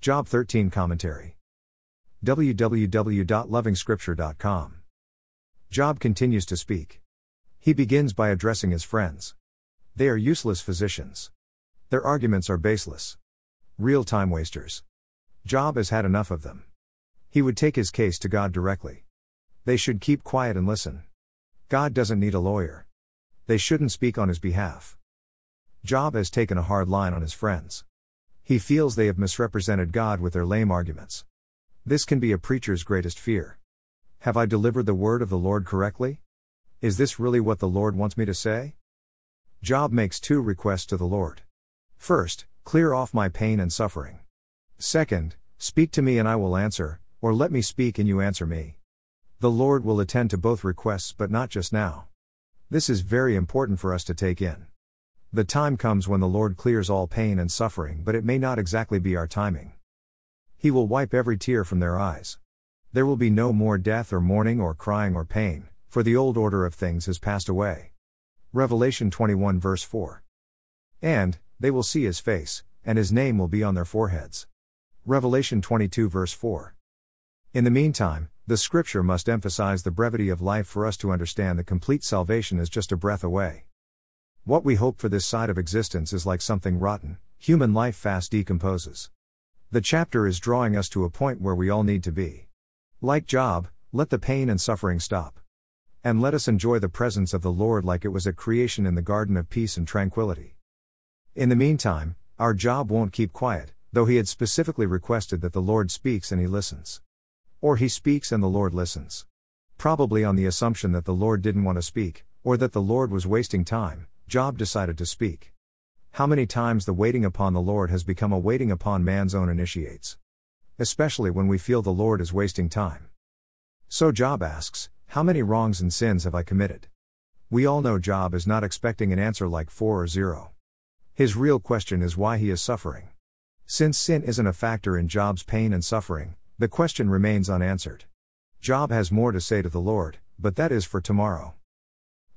Job 13 Commentary. www.lovingscripture.com. Job continues to speak. He begins by addressing his friends. They are useless physicians. Their arguments are baseless. Real time wasters. Job has had enough of them. He would take his case to God directly. They should keep quiet and listen. God doesn't need a lawyer. They shouldn't speak on his behalf. Job has taken a hard line on his friends. He feels they have misrepresented God with their lame arguments. This can be a preacher's greatest fear. Have I delivered the word of the Lord correctly? Is this really what the Lord wants me to say? Job makes two requests to the Lord. First, clear off my pain and suffering. Second, speak to me and I will answer, or let me speak and you answer me. The Lord will attend to both requests, but not just now. This is very important for us to take in. The time comes when the Lord clears all pain and suffering, but it may not exactly be our timing. He will wipe every tear from their eyes. There will be no more death or mourning or crying or pain, for the old order of things has passed away. Revelation 21 verse 4. And, they will see his face, and his name will be on their foreheads. Revelation 22 verse 4. In the meantime, the scripture must emphasize the brevity of life for us to understand that complete salvation is just a breath away. What we hope for this side of existence is like something rotten, human life fast decomposes. The chapter is drawing us to a point where we all need to be. Like Job, let the pain and suffering stop. And let us enjoy the presence of the Lord like it was at creation in the garden of peace and tranquility. In the meantime, our Job won't keep quiet, though he had specifically requested that the Lord speaks and he listens. Or he speaks and the Lord listens. Probably on the assumption that the Lord didn't want to speak, or that the Lord was wasting time, Job decided to speak. How many times the waiting upon the Lord has become a waiting upon man's own initiates? Especially when we feel the Lord is wasting time. So Job asks, how many wrongs and sins have I committed? We all know Job is not expecting an answer like 4 or 0. His real question is why he is suffering. Since sin isn't a factor in Job's pain and suffering, the question remains unanswered. Job has more to say to the Lord, but that is for tomorrow.